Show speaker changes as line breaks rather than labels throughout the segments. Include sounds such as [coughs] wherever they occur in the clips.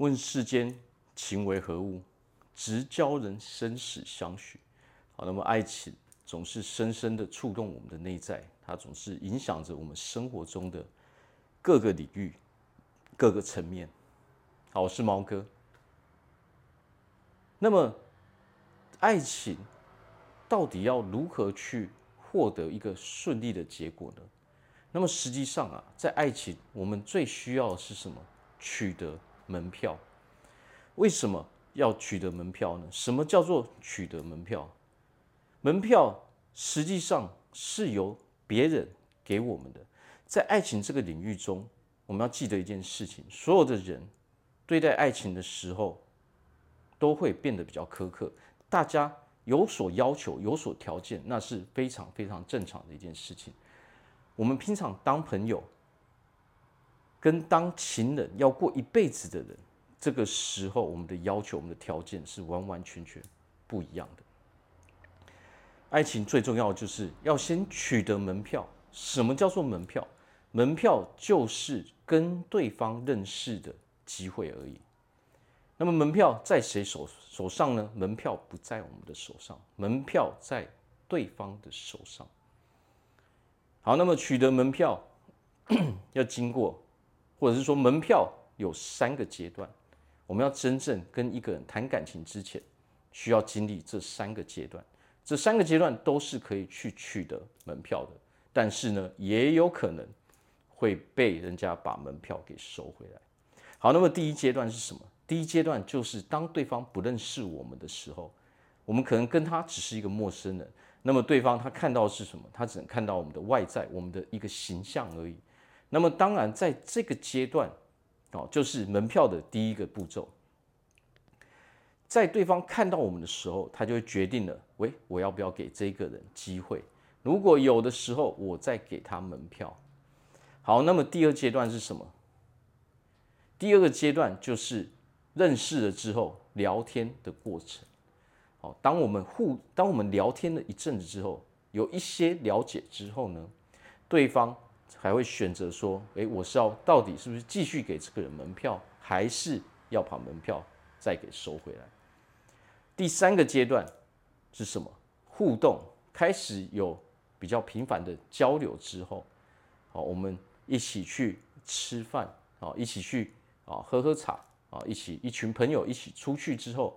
问世间情为何物，直教人生死相许。好，那么爱情总是深深的触动我们的内在，它总是影响着我们生活中的各个领域、各个层面。好，我是毛哥。那么，爱情到底要如何去获得一个顺利的结果呢？那么实际上啊，在爱情，我们最需要的是什么？取得门票。为什么要取得门票呢？什么叫做取得门票？门票实际上是由别人给我们的。在爱情这个领域中，我们要记得一件事情：所有的人对待爱情的时候，都会变得比较苛刻，大家有所要求、有所条件，那是非常非常正常的一件事情。我们平常当朋友，跟当情人要过一辈子的人，这个时候我们的要求、我们的条件是完完全全不一样的。爱情最重要的就是要先取得门票。什么叫做门票？门票就是跟对方认识的机会而已。那么门票在谁手手上呢？门票不在我们的手上，门票在对方的手上。好，那么取得门票 [clears throat] 要经过，或者是说门票有三个阶段。我们要真正跟一个人谈感情之前，需要经历这三个阶段。这三个阶段都是可以去取得门票的，但是呢，也有可能会被人家把门票给收回来。好，那么第一阶段是什么？第一阶段就是当对方不认识我们的时候，我们可能跟他只是一个陌生人。那么对方他看到的是什么？他只能看到我们的外在，我们的一个形象而已。那么当然，在这个阶段，哦，就是门票的第一个步骤。在对方看到我们的时候，他就会决定了：喂，我要不要给这个人机会？如果有的时候，我再给他门票。好，那么第二阶段是什么？第二个阶段就是。认识了之后，聊天的过程，好，当我们互，当我们聊天了一阵子之后，有一些了解之后呢，对方还会选择说，诶，我是要到底是不是继续给这个人门票，还是要把门票再给收回来？第三个阶段是什么？互动开始有比较频繁的交流之后，好，我们一起去吃饭，好，一起去啊喝喝茶。啊，一起一群朋友一起出去之后，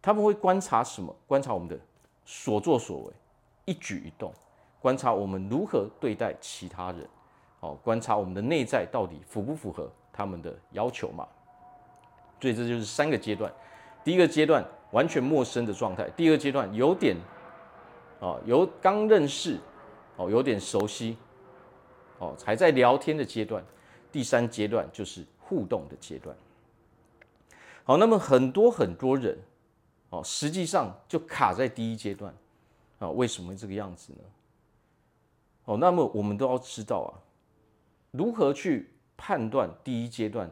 他们会观察什么？观察我们的所作所为，一举一动，观察我们如何对待其他人，哦，观察我们的内在到底符不符合他们的要求嘛？所以这就是三个阶段。第一个阶段完全陌生的状态，第二阶段有点，哦，有刚认识，哦，有点熟悉，哦，还在聊天的阶段。第三阶段就是互动的阶段。好，那么很多很多人，哦，实际上就卡在第一阶段，啊，为什么这个样子呢？哦，那么我们都要知道啊，如何去判断第一阶段，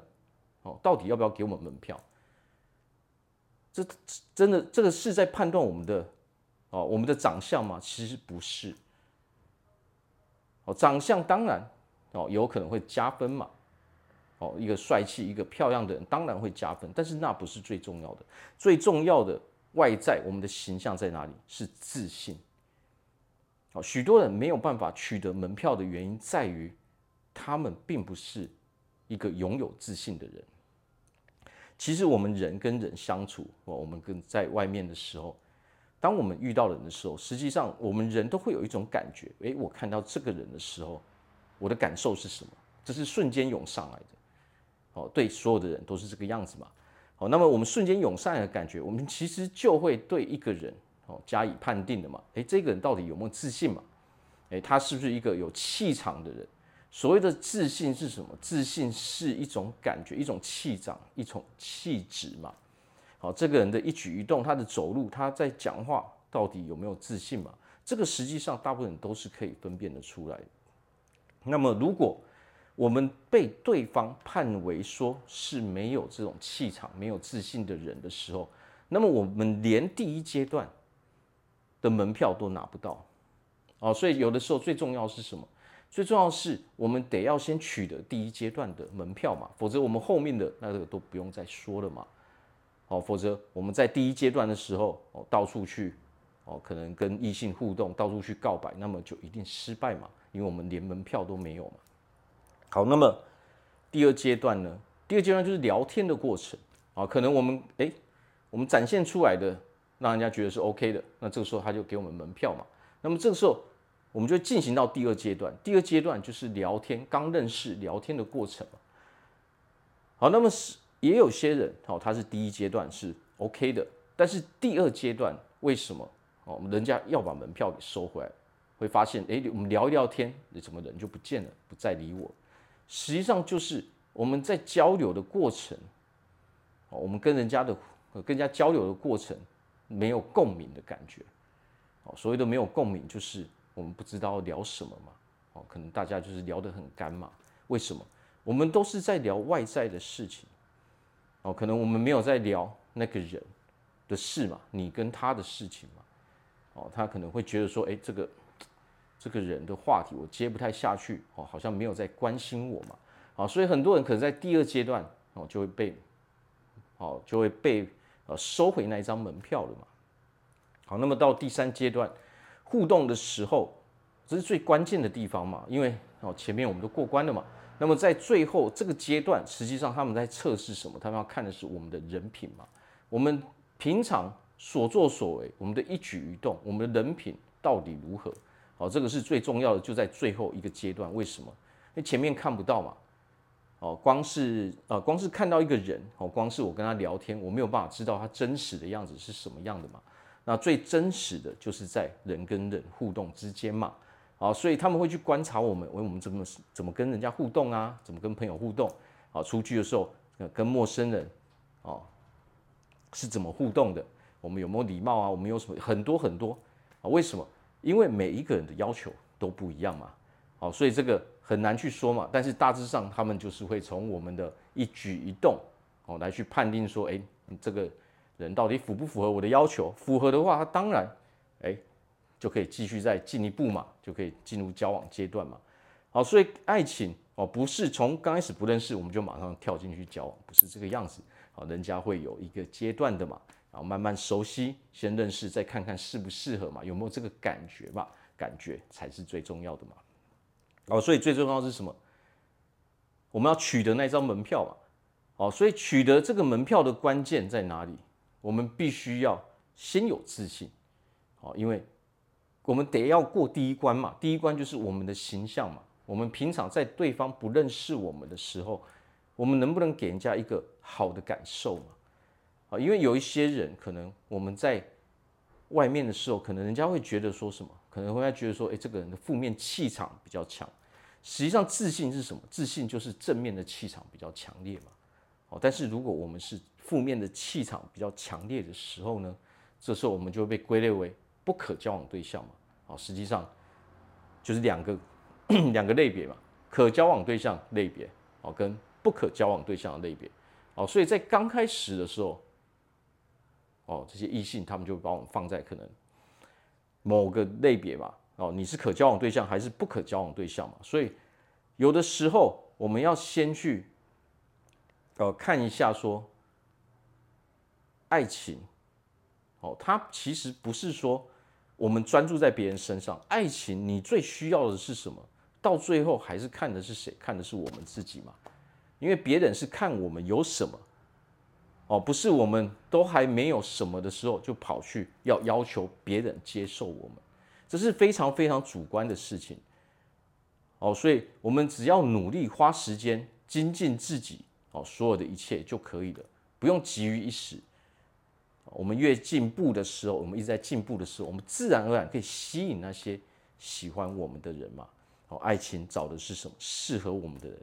哦，到底要不要给我们门票？这真的这个是在判断我们的，哦，我们的长相吗？其实不是。哦，长相当然，哦，有可能会加分嘛。哦，一个帅气、一个漂亮的人当然会加分，但是那不是最重要的。最重要的外在，我们的形象在哪里？是自信。哦，许多人没有办法取得门票的原因在于，他们并不是一个拥有自信的人。其实我们人跟人相处，我们跟在外面的时候，当我们遇到人的时候，实际上我们人都会有一种感觉：诶，我看到这个人的时候，我的感受是什么？这是瞬间涌上来的。哦，对，所有的人都是这个样子嘛。好，那么我们瞬间涌上来的感觉，我们其实就会对一个人哦加以判定的嘛。诶，这个人到底有没有自信嘛？诶，他是不是一个有气场的人？所谓的自信是什么？自信是一种感觉，一种气场，一种气质嘛。好，这个人的一举一动，他的走路，他在讲话，到底有没有自信嘛？这个实际上大部分人都是可以分辨得出来。那么如果我们被对方判为说是没有这种气场、没有自信的人的时候，那么我们连第一阶段的门票都拿不到哦。所以有的时候最重要是什么？最重要是，我们得要先取得第一阶段的门票嘛，否则我们后面的那个都不用再说了嘛。哦，否则我们在第一阶段的时候，哦，到处去，哦，可能跟异性互动，到处去告白，那么就一定失败嘛，因为我们连门票都没有嘛。好，那么第二阶段呢？第二阶段就是聊天的过程啊，可能我们哎，我们展现出来的，让人家觉得是 OK 的，那这个时候他就给我们门票嘛。那么这个时候。我们就进行到第二阶段，第二阶段就是聊天，刚认识聊天的过程。好，那么是也有些人，好，他是第一阶段是 OK 的，但是第二阶段为什么？哦，我们人家要把门票给收回来，会发现，哎，我们聊一聊天，你怎么人就不见了，不再理我？实际上就是我们在交流的过程，哦，我们跟人家的跟人家交流的过程没有共鸣的感觉，哦，所谓的没有共鸣就是。我们不知道聊什么嘛，哦，可能大家就是聊得很干嘛。为什么？我们都是在聊外在的事情，哦，可能我们没有在聊那个人的事嘛，你跟他的事情嘛，哦，他可能会觉得说，哎，这个这个人的话题我接不太下去，哦，好像没有在关心我嘛，啊，所以很多人可能在第二阶段，哦，就会被，哦，就会被呃收回那一张门票了嘛。好，那么到第三阶段。互动的时候，这是最关键的地方嘛，因为哦前面我们都过关了嘛，那么在最后这个阶段，实际上他们在测试什么？他们要看的是我们的人品嘛，我们平常所作所为，我们的一举一动，我们的人品到底如何？好，这个是最重要的，就在最后一个阶段。为什么？因为前面看不到嘛，哦，光是呃光是看到一个人，哦，光是我跟他聊天，我没有办法知道他真实的样子是什么样的嘛。那最真实的就是在人跟人互动之间嘛，啊，所以他们会去观察我们，我们怎么怎么跟人家互动啊，怎么跟朋友互动，啊，出去的时候跟陌生人，哦，是怎么互动的？我们有没有礼貌啊？我们有什么很多很多啊？为什么？因为每一个人的要求都不一样嘛，好，所以这个很难去说嘛。但是大致上，他们就是会从我们的一举一动，哦，来去判定说，哎，这个。人到底符不符合我的要求？符合的话，他当然，哎，就可以继续再进一步嘛，就可以进入交往阶段嘛。好，所以爱情哦，不是从刚开始不认识我们就马上跳进去交往，不是这个样子。好，人家会有一个阶段的嘛，然后慢慢熟悉，先认识，再看看适不适合嘛，有没有这个感觉嘛？感觉才是最重要的嘛。哦，所以最重要的是什么？我们要取得那张门票嘛。哦，所以取得这个门票的关键在哪里？我们必须要先有自信，好，因为我们得要过第一关嘛。第一关就是我们的形象嘛。我们平常在对方不认识我们的时候，我们能不能给人家一个好的感受嘛？啊，因为有一些人可能我们在外面的时候，可能人家会觉得说什么？可能会觉得说，哎，这个人的负面气场比较强。实际上，自信是什么？自信就是正面的气场比较强烈嘛。哦，但是如果我们是负面的气场比较强烈的时候呢，这时候我们就会被归类为不可交往对象嘛。哦，实际上就是两个 [coughs] 两个类别嘛，可交往对象类别哦，跟不可交往对象的类别哦。所以在刚开始的时候，哦，这些异性他们就把我们放在可能某个类别吧。哦，你是可交往对象还是不可交往对象嘛？所以有的时候我们要先去。呃，看一下说，爱情，哦，它其实不是说我们专注在别人身上。爱情，你最需要的是什么？到最后还是看的是谁？看的是我们自己嘛。因为别人是看我们有什么，哦，不是我们都还没有什么的时候就跑去要要求别人接受我们，这是非常非常主观的事情。哦，所以我们只要努力花时间精进自己。哦，所有的一切就可以了，不用急于一时。我们越进步的时候，我们一直在进步的时候，我们自然而然可以吸引那些喜欢我们的人嘛。哦，爱情找的是什么？适合我们的人，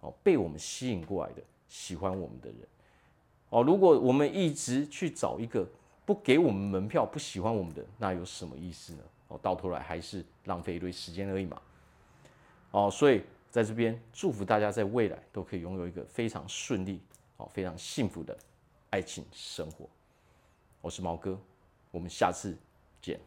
哦，被我们吸引过来的，喜欢我们的人。哦，如果我们一直去找一个不给我们门票、不喜欢我们的，那有什么意思呢？哦，到头来还是浪费一堆时间而已嘛。哦，所以。在这边祝福大家，在未来都可以拥有一个非常顺利、哦、非常幸福的爱情生活。我是毛哥，我们下次见。